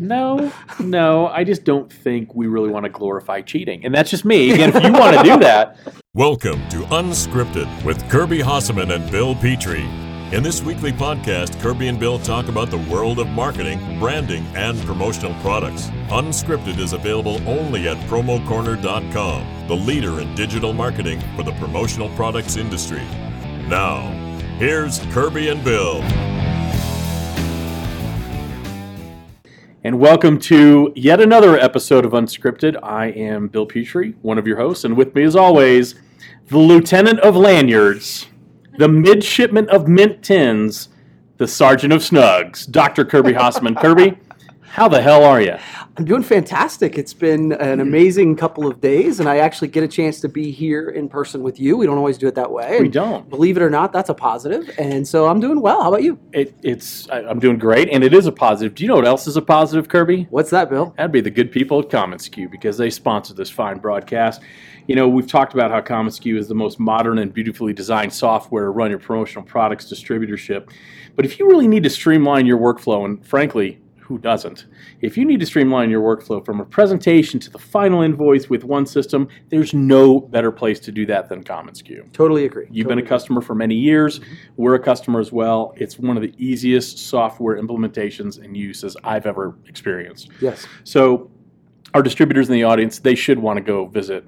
No, no, I just don't think we really want to glorify cheating. And that's just me. Again, if you want to do that, Welcome to Unscripted with Kirby Hasseman and Bill Petrie. In this weekly podcast, Kirby and Bill talk about the world of marketing, branding, and promotional products. Unscripted is available only at promocorner.com, the leader in digital marketing for the promotional products industry. Now, here's Kirby and Bill. And welcome to yet another episode of Unscripted. I am Bill Petrie, one of your hosts, and with me, as always, the Lieutenant of Lanyards, the Midshipman of Mint Tins, the Sergeant of Snugz, Dr. Kirby Hasseman. Kirby, how the hell are you? I'm doing fantastic. It's been an amazing couple of days, and I actually get a chance to be here in person with you. We don't always do it that way. We don't. Believe it or not, that's a positive, and so I'm doing well. How about you? It, it's I, I'm doing great, and it is a positive. Do you know what else is a positive, Kirby? What's that, Bill? That'd be the good people at commonsku because they sponsor this fine broadcast. You know, we've talked about how commonsku is the most modern and beautifully designed software to run your promotional products distributorship. But if you really need to streamline your workflow, and frankly, who doesn't? If you need to streamline your workflow from a presentation to the final invoice with one system, there's no better place to do that than commonsku. Totally agree. You've been a Totally customer for many years. Mm-hmm. We're a customer as well. It's one of the easiest software implementations and uses I've ever experienced. Yes. So, our distributors in the audience, they should want to go visit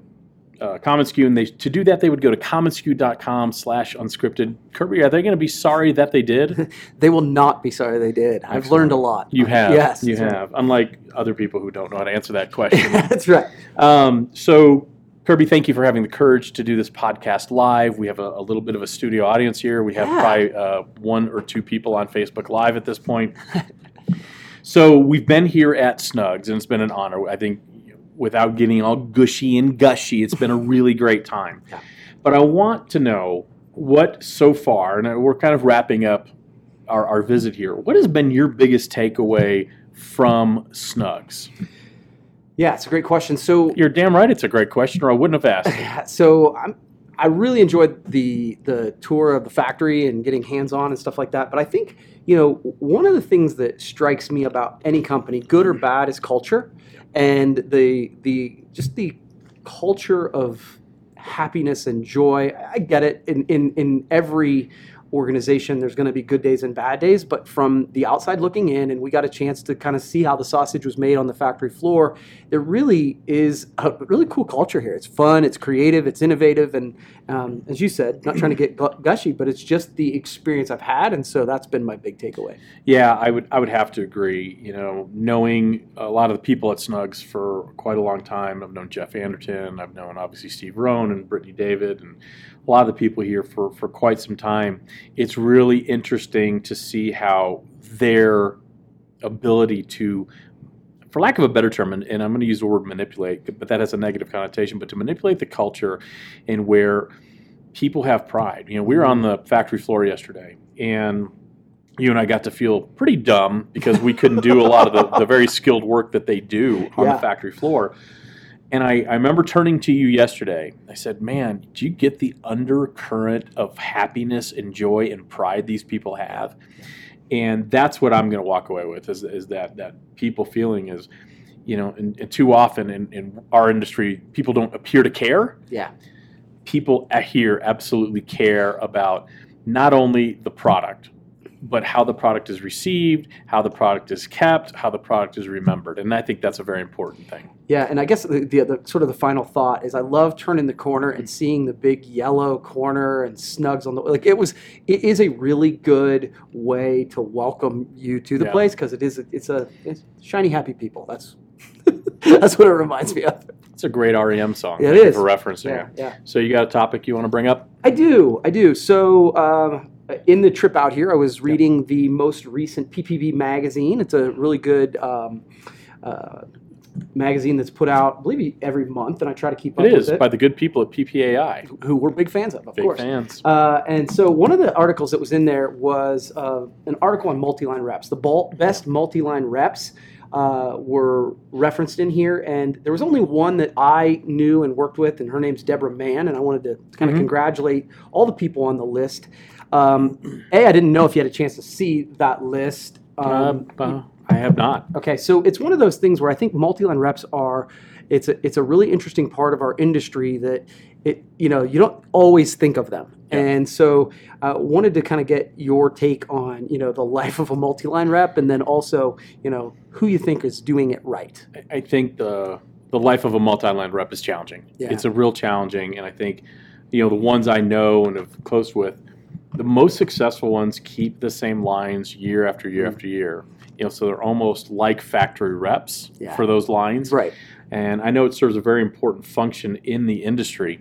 uh, commonsku, and they to do that they would go to commonsku.com/slash unscripted. Kirby, are they going to be sorry that they did? They will not be sorry they did. I've learned a lot. You have, Yes. you that's right. have. Unlike other people who don't know how to answer that question. that's right. Um, so, Kirby, thank you for having the courage to do this podcast live. We have a, a little bit of a studio audience here. We have Yeah. probably uh, one or two people on Facebook Live at this point. so, we've been here at Snugz, and it's been an honor. I think, without getting all gushy and gushy, it's been a really great time. Yeah. But I want to know what so far, and we're kind of wrapping up our, our visit here. What has been your biggest takeaway from Snugz? Yeah, it's a great question. So, You're damn right. It's a great question, or I wouldn't have asked. so I'm, I really enjoyed the the tour of the factory and getting hands on and stuff like that. But I think you know one of the things that strikes me about any company, good or bad, is culture, and the the just the culture of happiness and joy. I get it in in in every organization there's going to be good days and bad days but from the outside looking in and we got a chance to kind of see how the sausage was made on the factory floor there really is a really cool culture here it's fun it's creative it's innovative and um, as you said not trying to get gushy but it's just the experience i've had and so that's been my big takeaway Yeah, I would I would have to agree. You know, knowing a lot of the people at Snugz for quite a long time. I've known Jeff Anderton. I've known obviously Steve Rohn and Brittany David and a lot of the people here for for quite some time. It's really interesting to see how their ability to for lack of a better term, and, and I'm going to use the word manipulate, but that has a negative connotation, but to manipulate the culture and where people have pride. You know, we were on the factory floor yesterday, and you and I got to feel pretty dumb because we couldn't do a lot of the, the very skilled work that they do on Yeah. the factory floor. And I, I remember turning to you yesterday. I said, Man, do you get the undercurrent of happiness and joy and pride these people have? And that's what I'm going to walk away with is, is that, that people feeling is, you know, and, and too often in, in our industry, people don't appear to care. Yeah. People here absolutely care about not only the product, but how the product is received, how the product is kept, how the product is remembered. And I think that's a very important thing. Yeah, and I guess the, the, the sort of the final thought is I love turning the corner and seeing the big yellow corner and snugs on the like it was it is a really good way to welcome you to the Yeah. place because it is a, it's a it's shiny happy people. That's that's what it reminds me of. It's a great REM song. Yeah, it is. For referencing Yeah, yeah. So you got a topic you want to bring up? I do, I do. So um, in the trip out here, I was reading the most recent PPB magazine. It's a really good um, uh, magazine that's put out, I believe, every month, and I try to keep up It is it. by the good people at PPAI. who we're big fans of, of Big course. fans. Uh, and so one of the articles that was in there was uh, an article on multi-line reps. The best multi-line reps uh, were referenced in here, and there was only one that I knew and worked with, and her name's Deborah Mann, and I wanted to kind of Mhm. congratulate all the people on the list. Um, a, I didn't know if you had a chance to see that list. Um, Uh, uh, I have not. Okay, so it's one of those things where I think multi-line reps are it's a, it's a really interesting part of our industry that it you know you don't always think of them. Yeah. And so uh, wanted to kind of get your take on you know the life of a multi-line rep and then also you know who you think is doing it right. I- I think the the life of a multi-line rep is challenging. Yeah. It's a real challenging, and I think you know the ones I know and have close with, the most successful ones keep the same lines year after year Mm. after year. You know, so they're almost like factory reps Yeah. for those lines. Right. And I know it serves a very important function in the industry.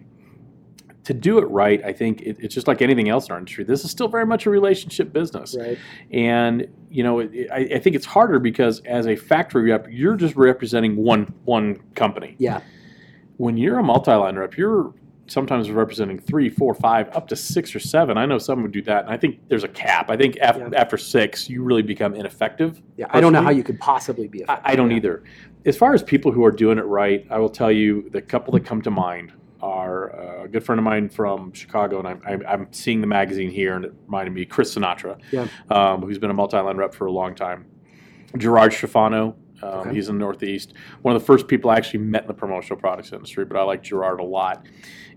To do it right, I think it, it's just like anything else in our industry. This is still very much a relationship business. Right. And you know, it, I, I think it's harder because as a factory rep, you're just representing one one company. Yeah. When you're a multi-line rep, you're sometimes representing three, four, five, up to six or seven. I know some would do that, and I think there's a cap. I think af- Yeah. after six, you really become ineffective. Yeah. I don't know how you could possibly be. I, I don't either. As far as people who are doing it right, I will tell you the couple that come to mind are uh, a good friend of mine from Chicago, and I'm, I'm, I'm seeing the magazine here, and it reminded me Chris Sinatra, Yeah. um, who's been a multi-line rep for a long time. Gerard Stefano, um, Okay. he's in the Northeast. One of the first people I actually met in the promotional products industry, but I like Gerard a lot.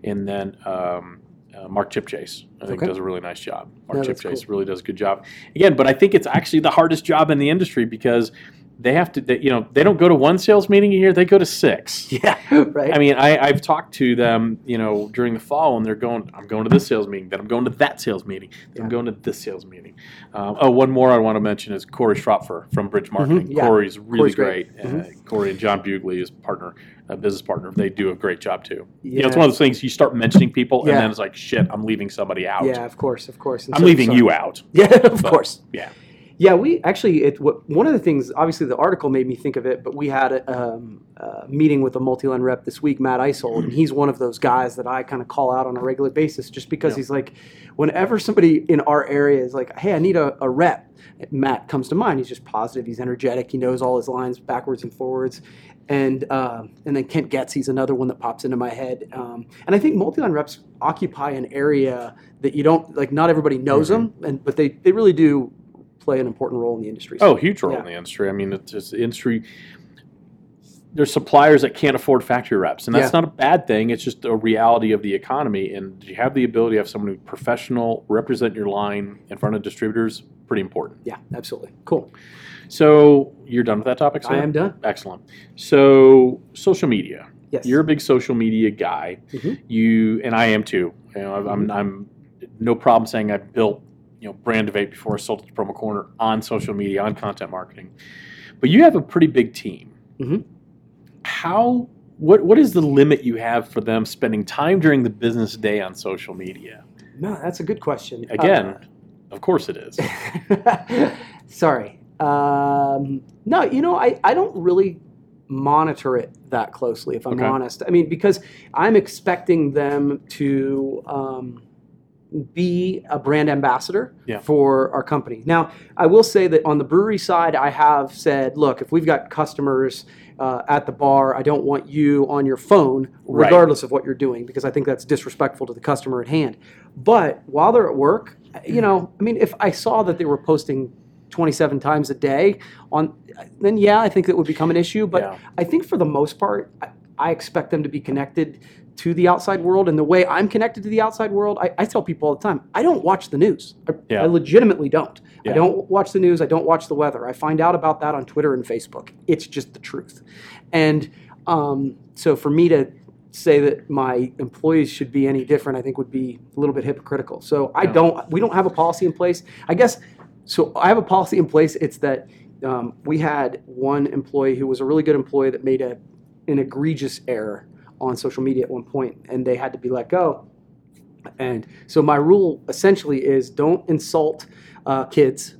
And then um, uh, Mark Chipchase, I think, Okay. does a really nice job. Mark that's Chipchase cool. really does a good job. Again, but I think it's actually the hardest job in the industry because they have to, they, you know, they don't go to one sales meeting a year; they go to six. Yeah. Right. I mean, I, I've talked to them, you know, during the fall, and they're going. I'm going to this sales meeting, then I'm going to that sales meeting, then I'm going to this sales meeting. Um, oh, one more I want to mention is Corey Schropfer from Bridge Marketing. Mm-hmm. yeah. Corey's really Corey's great. great. Uh, Corey and John Bugley, his partner, uh, business partner, they do a great job too. You know, it's one of those things you start mentioning people, and then it's like, shit, I'm leaving somebody out. yeah. Of course. Of course. And I'm so- leaving so- you out. Yeah. Of But, course. Yeah. Yeah, we actually it what, one of the things. Obviously, the article made me think of it, but we had a, um, a meeting with a multi-line rep this week, Matt Isold, and he's one of those guys that I kind of call out on a regular basis, just because Yeah. he's like, whenever somebody in our area is like, "Hey, I need a, a rep," Matt comes to mind. He's just positive. He's energetic. He knows all his lines backwards and forwards. And um, and then Kent Getz, he's another one that pops into my head. Um, and I think multi-line reps occupy an area that you don't like. Not everybody knows them, and but they they really do play an important role in the industry. Oh, huge role Yeah. in the industry. I mean, it's just the industry. There's suppliers that can't afford factory reps, and that's Yeah. not a bad thing. It's just a reality of the economy. And do you have the ability to have someone who professional represent your line in front of distributors. Pretty important. yeah, absolutely. Cool. So you're done with that topic. I am done. Excellent. So social media. Yes. You're a big social media guy. Mhm. You and I am too. You know, I'm, I'm, I'm no problem saying I built you know brand eight before I sold it to Promo Corner on social media on content marketing. But you have a pretty big team. Mhm. How what what is the limit you have for them spending time during the business day on social media? No, that's a good question. Again, of course it is. Uh, sorry. Um, no, you know, I, I don't really monitor it that closely, if I'm Okay. honest. I mean, because I'm expecting them to um, be a brand ambassador Yeah. for our company. Now, I will say that on the brewery side, I have said, look, if we've got customers uh, at the bar, I don't want you on your phone, Right. regardless of what you're doing, because I think that's disrespectful to the customer at hand. But while they're at work, you know, I mean, if I saw that they were posting 27 times a day on, then yeah, I think that would become an issue. But Yeah. I think for the most part, I, I expect them to be connected to the outside world. And the way I'm connected to the outside world, I, I tell people all the time, I don't watch the news. I, Yeah. I legitimately don't. Yeah. I don't watch the news. I don't watch the weather. I find out about that on Twitter and Facebook. It's just the truth. And um, so for me to say that my employees should be any different, I think would be a little bit hypocritical. So I Yeah. don't. We don't have a policy in place. I guess. So I have a policy in place. It's that um, we had one employee who was a really good employee that made a an egregious error on social media at one point, and they had to be let go. And so my rule essentially is don't insult uh, kids,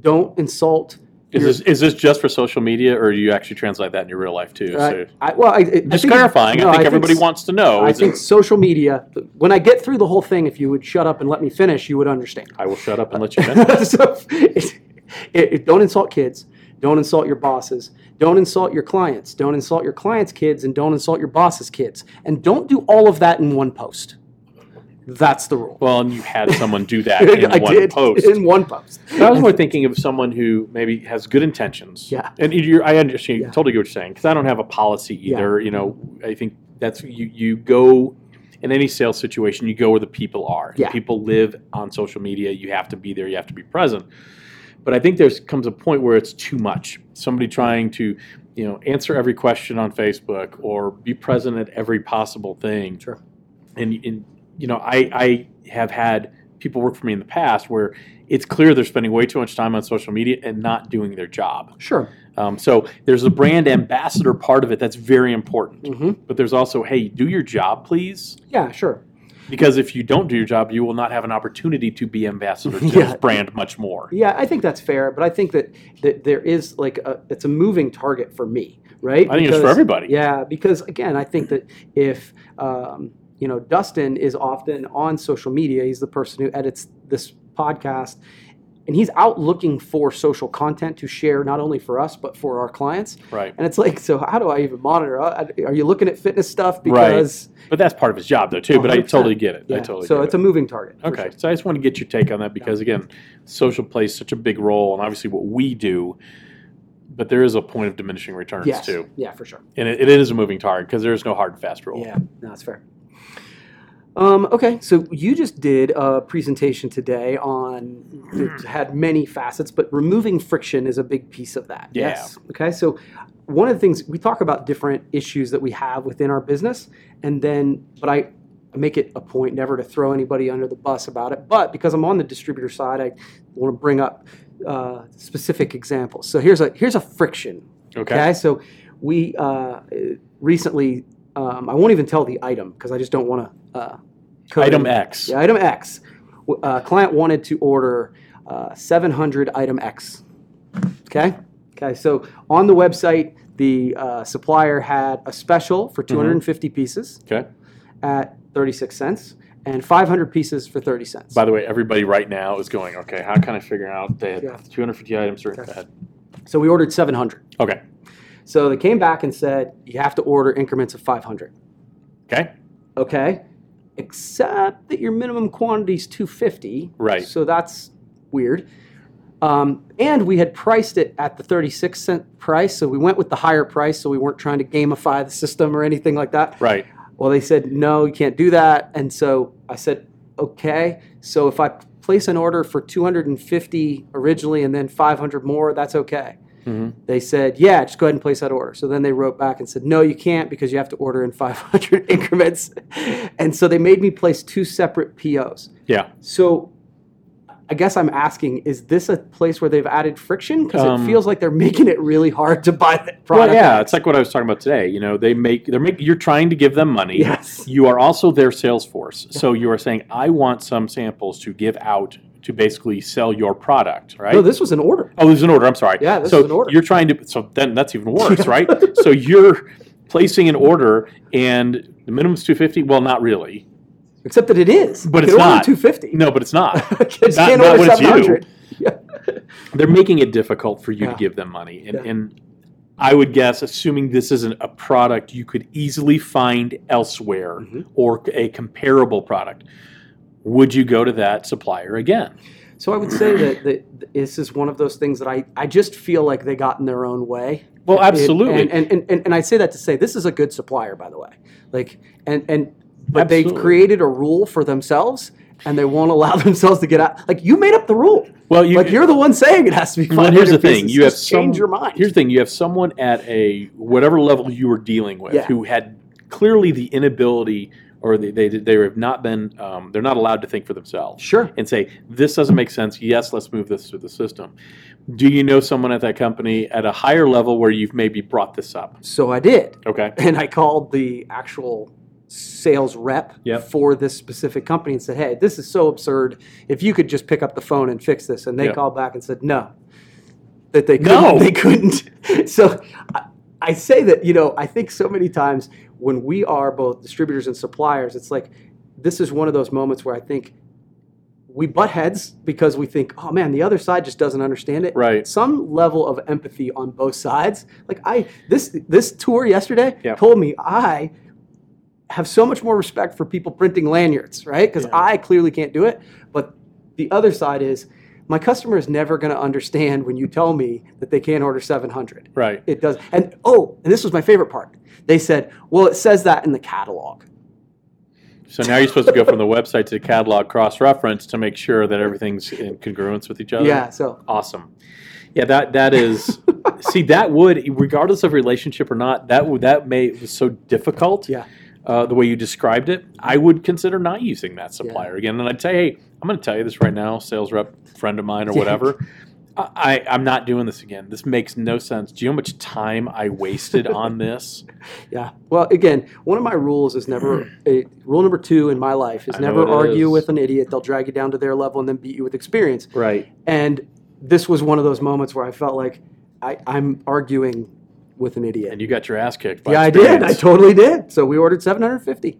don't insult. Is your- this is this just for social media, or do you actually translate that in your real life too? uh, So- I, well, I, I just think- clarifying. no, I think everybody s- wants to know. I think it- social media. When I get through the whole thing, if you would shut up and let me finish, you would understand. I will shut up and let you finish. so, it, it- don't insult kids. Don't insult your bosses. Don't insult your clients. Don't insult your clients' kids, and don't insult your boss's kids. And don't do all of that in one post. That's the rule. Well, and you had someone do that in I one did post. in one post. But I was more thinking of someone who maybe has good intentions. Yeah. And you're, I understand, Yeah. totally get what you're saying, because I don't have a policy either. Yeah. either. You know, I think that's, you, you go, in any sales situation, you go where the people are. Yeah. People live on social media. You have to be there. You have to be present. But I think there's comes a point where it's too much. Somebody trying to, you know, answer every question on Facebook or be present at every possible thing Sure. and, and you know I, I have had people work for me in the past where it's clear they're spending way too much time on social media and not doing their job Sure. um, so there's a brand ambassador part of it that's very important hmm but there's also hey do your job please Yeah, sure. Because if you don't do your job you will not have an opportunity to be ambassador to Yeah. this brand much more Yeah, I think that's fair, but I think that, that there is like a, it's a moving target for me, right? i think it's for everybody Yeah, because again, I think that if um, you know Dustin is often on social media, he's the person who edits this podcast, and he's out looking for social content to share not only for us but for our clients. right And it's like, so how do I even monitor? Are you looking at fitness stuff? Right. But that's part of his job though too but i totally get it yeah, i totally so it's it. a moving target. Okay, sure. so I just want to get your take on that because again, social plays such a big role, and obviously what we do, but there is a point of diminishing returns Yes. too, Yeah, for sure. and it, it is a moving target because there is no hard and fast rule. Yeah, no, that's fair. Um, okay, so you just did a presentation today on it had many facets, but removing friction is a big piece of that. Yeah. Yes. Okay, so one of the things we talk about different issues that we have within our business, and then, but I make it a point never to throw anybody under the bus about it. But because I'm on the distributor side, I want to bring up uh, specific examples. So here's a here's a friction Okay. Okay, so we uh, recently, um, I won't even tell the item because I just don't want to. Uh, code Item. X. Yeah, item X. Uh, client wanted to order uh, 700 item X. Okay, okay. So on the website, the uh, supplier had a special for 250 pieces Okay. at 36 cents and 500 pieces for 30 cents. By the way, everybody right now is going, okay, how can I figure out they had Yeah. 250 items or Okay. ahead? so we ordered 700. Okay. So they came back and said you have to order increments of 500. Okay. Okay. Except that your minimum quantity is 250. Right. So that's weird. Um, and we had priced it at the 36 cent price. So we went with the higher price. So we weren't trying to gamify the system or anything like that. Right. Well, they said, no, you can't do that. And so I said, okay. So if I place an order for 250 originally and then 500 more, that's okay. Hmm They said, yeah, just go ahead and place that order. So then they wrote back and said, no, you can't because you have to order in 500 increments. And so they made me place two separate POs. Yeah. So I guess I'm asking, is this a place where they've added friction? Because Um, it feels like they're making it really hard to buy the product. Well, yeah, it's like what I was talking about today. You know, they make they're make you're trying to give them money. Yes. You are also their sales force. So you are saying, I want some samples to give out to basically sell your product, right? No, this was an order. Oh, there's an order. I'm sorry. Yeah, this so is an order. You're trying to. So then that's even worse, right? so you're placing an order, and the minimum's 250. Well, not really. Except that it is. But You it's not. 250. No, but it's not. Just Not- not when it's you. Yeah. They're making it difficult for you Yeah. to give them money, and, Yeah. and I would guess, assuming this isn't a product you could easily find elsewhere Mhm. or a comparable product, would you go to that supplier again? So I would say that, that this is one of those things that I, I just feel like they got in their own way. Well, It- absolutely. and, and, and, and, and I say that to say this is a good supplier, by the way. Like, and, and but they've created a rule for themselves and they won't allow themselves to get out. Like, you made up the rule. Well, you, like, you're the one saying it has to be Well, here's the thing: you have some, change your mind. Here's the thing: you have someone at a whatever level you were dealing with Yeah. who had clearly the inability, or they they, they have not been um, they're not allowed to think for themselves sure. and say this doesn't make sense. Yes, let's move this through the system. Do you know someone at that company at a higher level where you've maybe brought this up? So I did. Okay. and I called the actual sales rep Yep. for this specific company and said, "Hey, this is so absurd. If you could just pick up the phone and fix this." And they Yep. called back and said, "No, that they couldn't. No. They couldn't." so I, I say that you know I think so many times when we are both distributors and suppliers, it's like this is one of those moments where I think we butt heads because we think, oh man, the other side just doesn't understand it. Right. Some level of empathy on both sides. Like I this this tour yesterday Yep. told me I have so much more respect for people printing lanyards, right? Because Yeah. I clearly can't do it. But the other side is my customer is never going to understand when you tell me that they can't order 700. Right. It does. And oh, and this was my favorite part. They said, well, it says that in the catalog. So now you're supposed to go from the website to the catalog cross reference to make sure that everything's in congruence with each other. Yeah. So Awesome. Yeah, that that is. see, that would, regardless of relationship or not, that would that may was so difficult. Yeah. Uh, the way you described it, I would consider not using that supplier again. And I'd say, hey, I'm going to tell you this right now, sales rep friend of mine or whatever. I, I'm not doing this again. This makes no sense. Do you know how much time I wasted on this? Yeah. Well, again, one of my rules is never a, rule number two in my life is I never argue is. with an idiot. They'll drag you down to their level and then beat you with experience. Right. And this was one of those moments where I felt like I, I'm arguing with an idiot. And you got your ass kicked. By yeah, I did. I totally did. So we ordered 750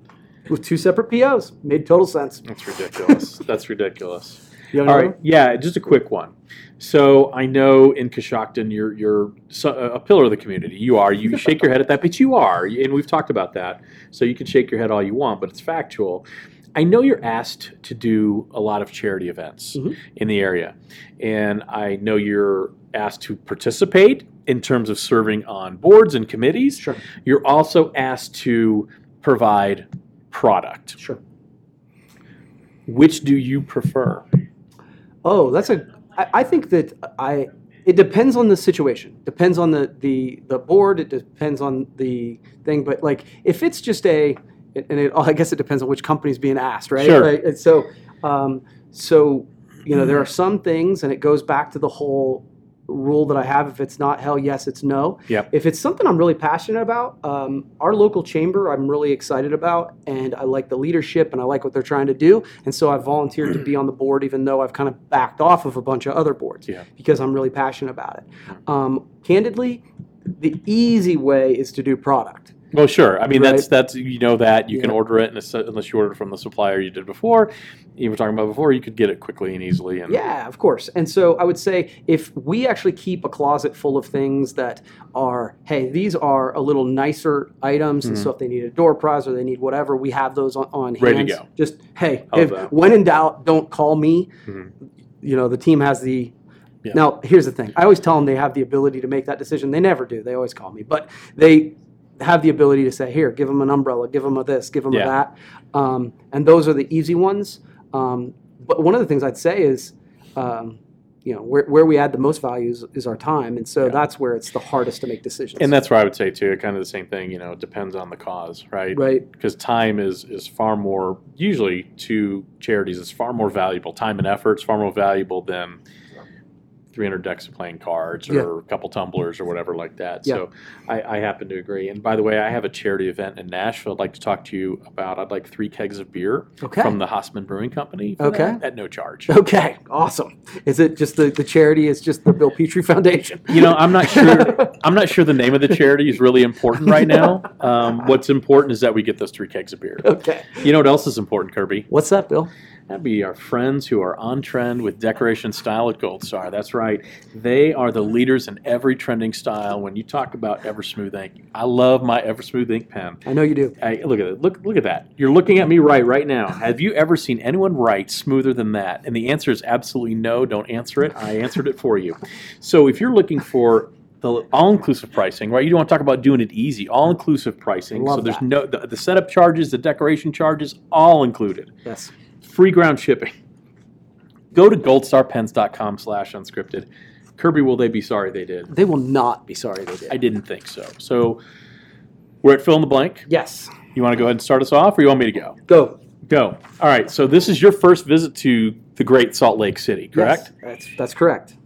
with two separate POs. Made total sense. That's ridiculous. That's ridiculous. You All right, yeah, just a quick one. So I know in Coshocton you're you're a pillar of the community. You are. You shake your head at that, but you are, and we've talked about that. So you can shake your head all you want, but it's factual. I know you're asked to do a lot of charity events Mhm. in the area, and I know you're asked to participate in terms of serving on boards and committees. Sure. You're also asked to provide product. Sure. Which do you prefer? Oh, that's a. I, I think that I. It depends on the situation. Depends on the the the board. It depends on the thing. But like, if it's just a, and it, I guess it depends on which company's being asked, right? Sure. And so, um, so you know, there are some things, and it goes back to the whole rule that I have. If it's not hell, yes, it's no. Yep. If it's something I'm really passionate about, um, our local chamber, I'm really excited about, and I like the leadership and I like what they're trying to do, and so I volunteered to be on the board, even though I've kind of backed off of a bunch of other boards Yeah. because I'm really passionate about it. Um, candidly, the easy way is to do product. Well, sure. I mean, that's Right. that's you know that you can order it, and it's- unless you order it from the supplier you did before, you were talking about before, you could get it quickly and easily. And Yeah, of course. And so I would say if we actually keep a closet full of things that are, hey, these are a little nicer items, and so if they need a door prize or they need whatever, we have those on, on Mm-hmm. Ready to go. Just hey, if when in doubt, don't call me. Mhm. You know, the team has the. Yeah. Now, here's the thing. I always tell them they have the ability to make that decision. They never do. They always call me, but they have the ability to say, "Here, give them an umbrella, give them a this, give them Yeah. a that," um, and those are the easy ones. Um, but one of the things I'd say is, um, you know, where, where we add the most value is, is our time, and so Yeah. that's where it's the hardest to make decisions. and that's where I would say too, kind of the same thing. You know, it depends on the cause, right? right. Because time is is far more usually to charities is far more valuable. Time and effort is far more valuable than. 300 decks of playing cards or Yeah. a couple tumblers or whatever like that. Yeah. So I, I happen to agree. And by the way, I have a charity event in Nashville I'd like to talk to you about. I'd like three kegs of beer Okay. from the Hasseman Brewing Company Okay. that at no charge. Okay. Awesome. Is it just the, the charity? Is just the Bill Petrie Foundation? You know, I'm not sure. I'm not sure the name of the charity is really important right now. Um, what's important is that we get those three kegs of beer. Okay. You know what else is important, Kirby? What's that, Bill? That'd be our friends who are on trend with decoration style at Gold Star. That's right. They are the leaders in every trending style. When you talk about Eversmooth ink, I love my Eversmooth ink pen. I know you do. Hey, look at it. Look, look at that. You're looking at me right right now. Have you ever seen anyone write smoother than that? And the answer is absolutely no. Don't answer it. I answered it for you. So if you're looking for the all-inclusive pricing, right? You don't want to talk about doing it easy. All-inclusive pricing. So there's that. no the, the setup charges, the decoration charges, all included. Yes. Free ground shipping. Go to goldstarpens.com slash unscripted. Kirby, will they be sorry they did? They will not be sorry they did. I didn't think so. So we're at fill in the blank. yes. You want to go ahead and start us off, or you want me to go? Go. Go. All right. So this is your first visit to the Great Salt Lake City, correct? Yes, that's, that's correct.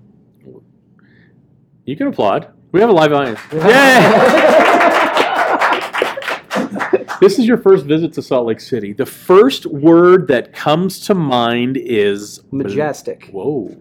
You can applaud. We have a live audience. this is your first visit to Salt Lake City. The first word that comes to mind is Majestic. Whoa.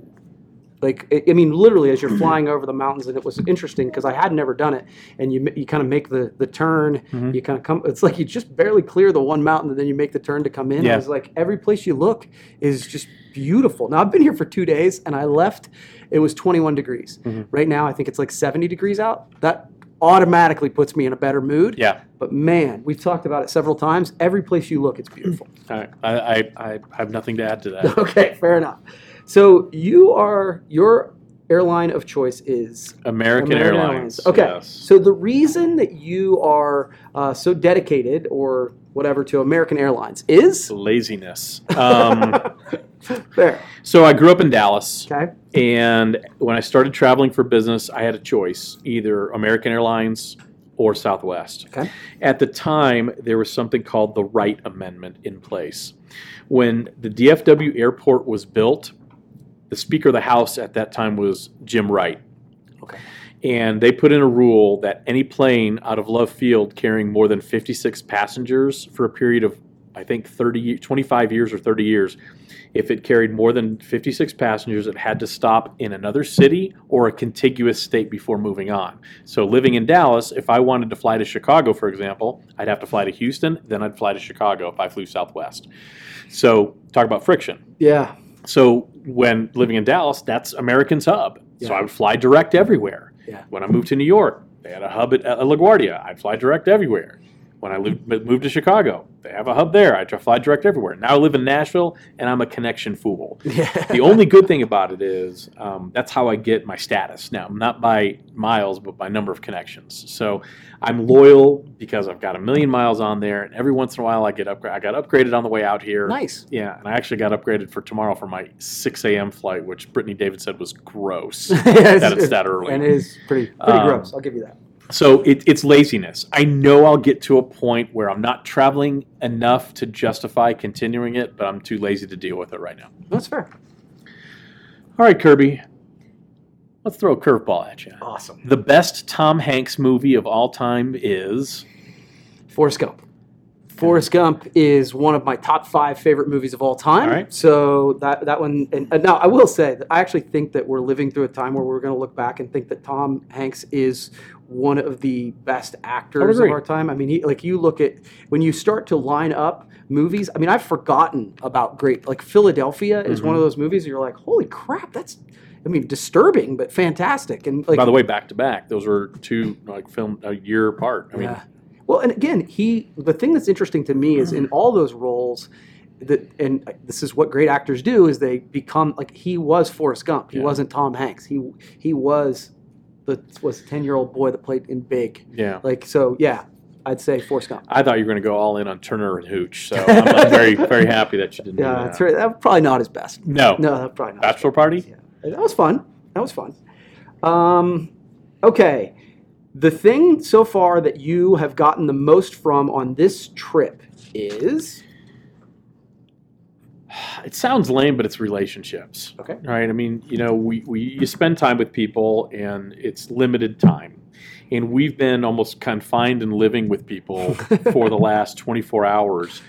Like, I mean, literally, as you're flying over the mountains, and it was interesting because I had never done it. And you, you kind of make the, the turn, Mhm. you kind of come, it's like you just barely clear the one mountain, and then you make the turn to come in. Yeah. It was like every place you look is just beautiful. Now, I've been here for two days, and I left, it was 21 degrees. Mhm. Right now, I think it's like 70 degrees out. That automatically puts me in a better mood. Yeah. But man, we've talked about it several times. Every place you look, it's beautiful. All right. I, I, I have nothing to add to that. okay, fair enough. So you are your airline of choice is American, Airlines. Okay. Yes. So the reason that you are uh, so dedicated or whatever to American Airlines is Laziness. Um, fair. so I grew up in Dallas. Okay. And when I started traveling for business, I had a choice either American Airlines or Southwest. Okay. At the time, there was something called the Wright Amendment in place. When the DFW airport was built, the Speaker of the House at that time was Jim Wright. Okay. And they put in a rule that any plane out of Love Field carrying more than 56 passengers for a period of, I think, 30, 25 years or 30 years, if it carried more than 56 passengers, it had to stop in another city or a contiguous state before moving on. So, living in Dallas, if I wanted to fly to Chicago, for example, I'd have to fly to Houston, then I'd fly to Chicago if I flew Southwest. So, talk about friction. Yeah. So, when living in Dallas, that's American's hub. Yeah. So, I would fly direct everywhere. Yeah. When I moved to New York, they had a hub at, at LaGuardia. I'd fly direct everywhere. When I lived, moved to Chicago, they have a hub there. I fly direct everywhere. Now I live in Nashville, and I'm a connection fool. Yeah. The only good thing about it is um, that's how I get my status now, not by miles, but by number of connections. So I'm loyal because I've got a million miles on there, and every once in a while I get upgra- I got upgraded on the way out here. nice. Yeah, and I actually got upgraded for tomorrow for my 6 a.m. flight, which Brittany David said was gross. That it's that early. And it is pretty pretty Um, gross. I'll give you that. So it, it's laziness. I know I'll get to a point where I'm not traveling enough to justify continuing it, but I'm too lazy to deal with it right now. That's fair. All right, Kirby. Let's throw a curveball at you. Awesome. The best Tom Hanks movie of all time is Forrest Gump. Forrest Gump is one of my top five favorite movies of all time. All right. So that that one, and, and now I will say that I actually think that we're living through a time where we're going to look back and think that Tom Hanks is one of the best actors of our time. I mean, he, like you look at when you start to line up movies. I mean, I've forgotten about great like Philadelphia is Mm-hmm. one of those movies. You're like, holy crap, that's. I mean, disturbing but fantastic. And like, by the way back to back. Those were two like film a year apart. I mean, yeah. Well, and again, he the thing that's interesting to me is in all those roles that and this is what great actors do is they become like he was Forrest Gump. He Yeah. wasn't Tom Hanks. He he was the was 10-year-old boy that played in Big. yeah. Like so yeah, I'd say Forrest Gump. I thought you were going to go all in on Turner and Hooch, so I'm, I'm very very happy that you didn't. Yeah, that. right. That was probably not his best. No, No, that's probably not. bachelor party. Yeah, that was fun. That was fun. Um, okay, the thing so far that you have gotten the most from on this trip is It sounds lame, but it's relationships. okay. right? I mean, you know, we, we you spend time with people, and it's limited time, and we've been almost confined and living with people for the last 24 hours,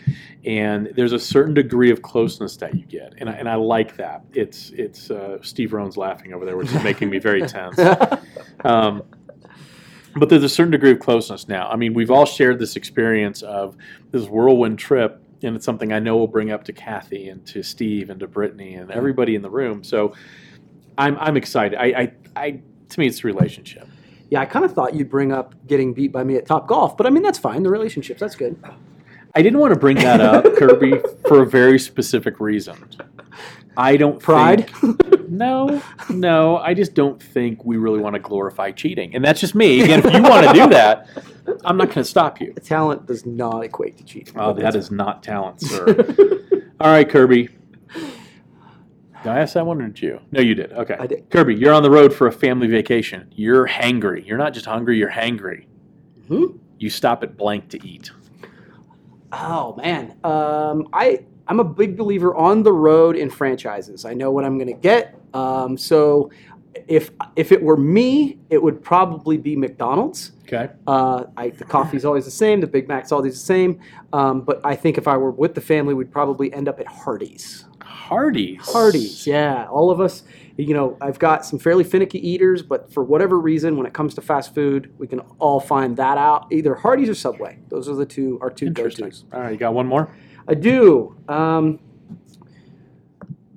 and there's a certain degree of closeness that you get, and I, and I like that. It's it's uh, Steve Rohn's laughing over there, which is making me very tense. Um, but there's a certain degree of closeness now. I mean, we've all shared this experience of this whirlwind trip, and it's something I know will bring up to Kathy and to Steve and to Brittany and everybody in the room. So I'm I'm excited. I I, I to me it's a relationship. Yeah, I kind of thought you'd bring up getting beat by me at Top Golf, but I mean that's fine. The relationships, that's good. I didn't want to bring that up, Kirby, for a very specific reason. I don't Pride. think- no, no. I just don't think we really want to glorify cheating, and that's just me. Again, if you want to do that, I'm not going to stop you. Talent does not equate to cheating. Oh, that is not talent, sir. All right, Kirby. Did I ask that one or did you? No, you did. Okay. I did. Kirby, you're on the road for a family vacation. You're hangry. You're not just hungry, you're hangry. Mhm. You stop at blank to eat. Oh man, um, I I'm a big believer on the road in franchises. I know what I'm going to get. Um, so if if it were me, it would probably be McDonald's. Okay. Uh, I, the coffee's always the same. The Big Mac's always the same. Um, but I think if I were with the family, we'd probably end up at Hardee's. Hardee's. Hardee's, yeah. All of us, you know, I've got some fairly finicky eaters, but for whatever reason, when it comes to fast food, we can all find that out. Either Hardee's or Subway. Those are the two our two go-tos. All right, you got one more? I do. Um,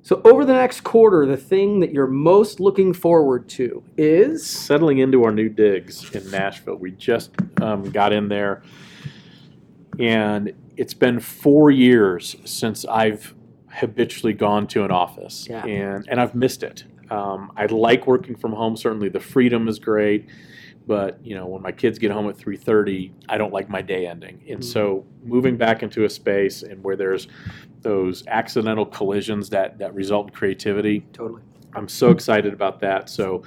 So over the next quarter, the thing that you're most looking forward to is settling into our new digs in Nashville. We just um, got in there, and it's been four years since I've habitually gone to an office, Yeah. and and I've missed it. Um, I like working from home. Certainly, the freedom is great, but you know, when my kids get home at three thirty, I don't like my day ending. And so, moving back into a space and where there's those accidental collisions that that result in creativity, totally. I'm so excited about that. So,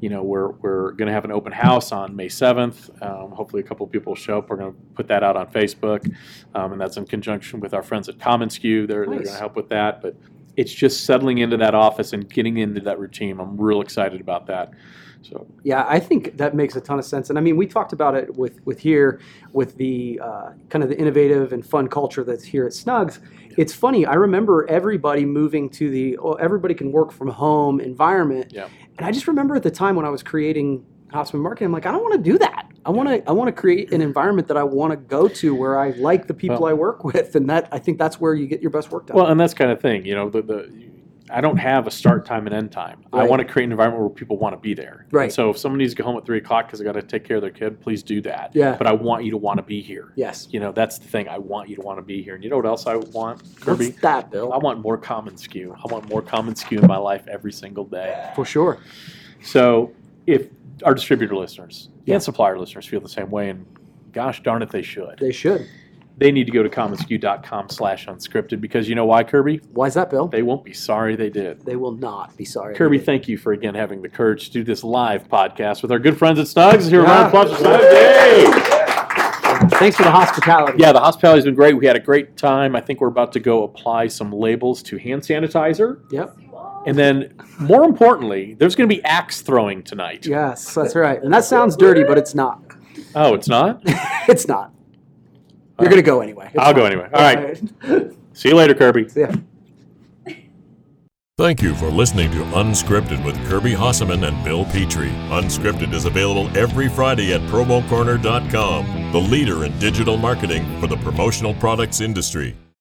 you know, we're we're going to have an open house on May 7th. Um, hopefully, a couple of people will show up. We're going to put that out on Facebook, um, and that's in conjunction with our friends at commonsku. They're, they're going to help with that. But it's just settling into that office and getting into that routine. I'm real excited about that. So, Yeah, I think that makes a ton of sense. And I mean, we talked about it with with here with the uh, kind of the innovative and fun culture that's here at Snugz. It's funny. I remember everybody moving to the oh, everybody can work from home environment. Yeah. And I just remember at the time when I was creating Hasseman Marketing, I'm like, I don't want to do that. I want to I want to create an environment that I want to go to where I like the people Well- I work with, and that I think that's where you get your best work done. well, and that's kind of thing. You know, the the. I don't have a start time and end time. I want to create an environment where people want to be there. And Right. so if someone needs to go home at three o'clock because they got to take care of their kid, please do that. Yeah. But I want you to want to be here. yes. You know, that's the thing. I want you to want to be here. And you know what else I want, Kirby? What's that, Bill? I want more commonsku. I want more commonsku in my life every single day. For sure. So if our distributor listeners Yeah. and supplier listeners feel the same way, and gosh darn it, they should. They should. They need to go to commonsku.com slash unscripted because you know why, Kirby? Why is that, Bill? They won't be sorry they did. They will not be sorry. Kirby, thank you for again having the courage to do this live podcast with our good friends at Snugz. Here, Yeah. round of applause for Snugz. Yay! Thanks for the hospitality. Yeah, the hospitality's been great. We had a great time. I think we're about to go apply some labels to hand sanitizer. Yep. And then, more importantly, there's going to be axe throwing tonight. Yes, that's right. And that sounds dirty, but it's not. Oh, it's not? it's not. You're gonna go anyway. It's I'll go fine. anyway. All right. right. See you later, Kirby. yeah. Thank you for listening to Unscripted with Kirby Hasseman and Bill Petrie. Unscripted is available every Friday at promocorner.com, the leader in digital marketing for the promotional products industry.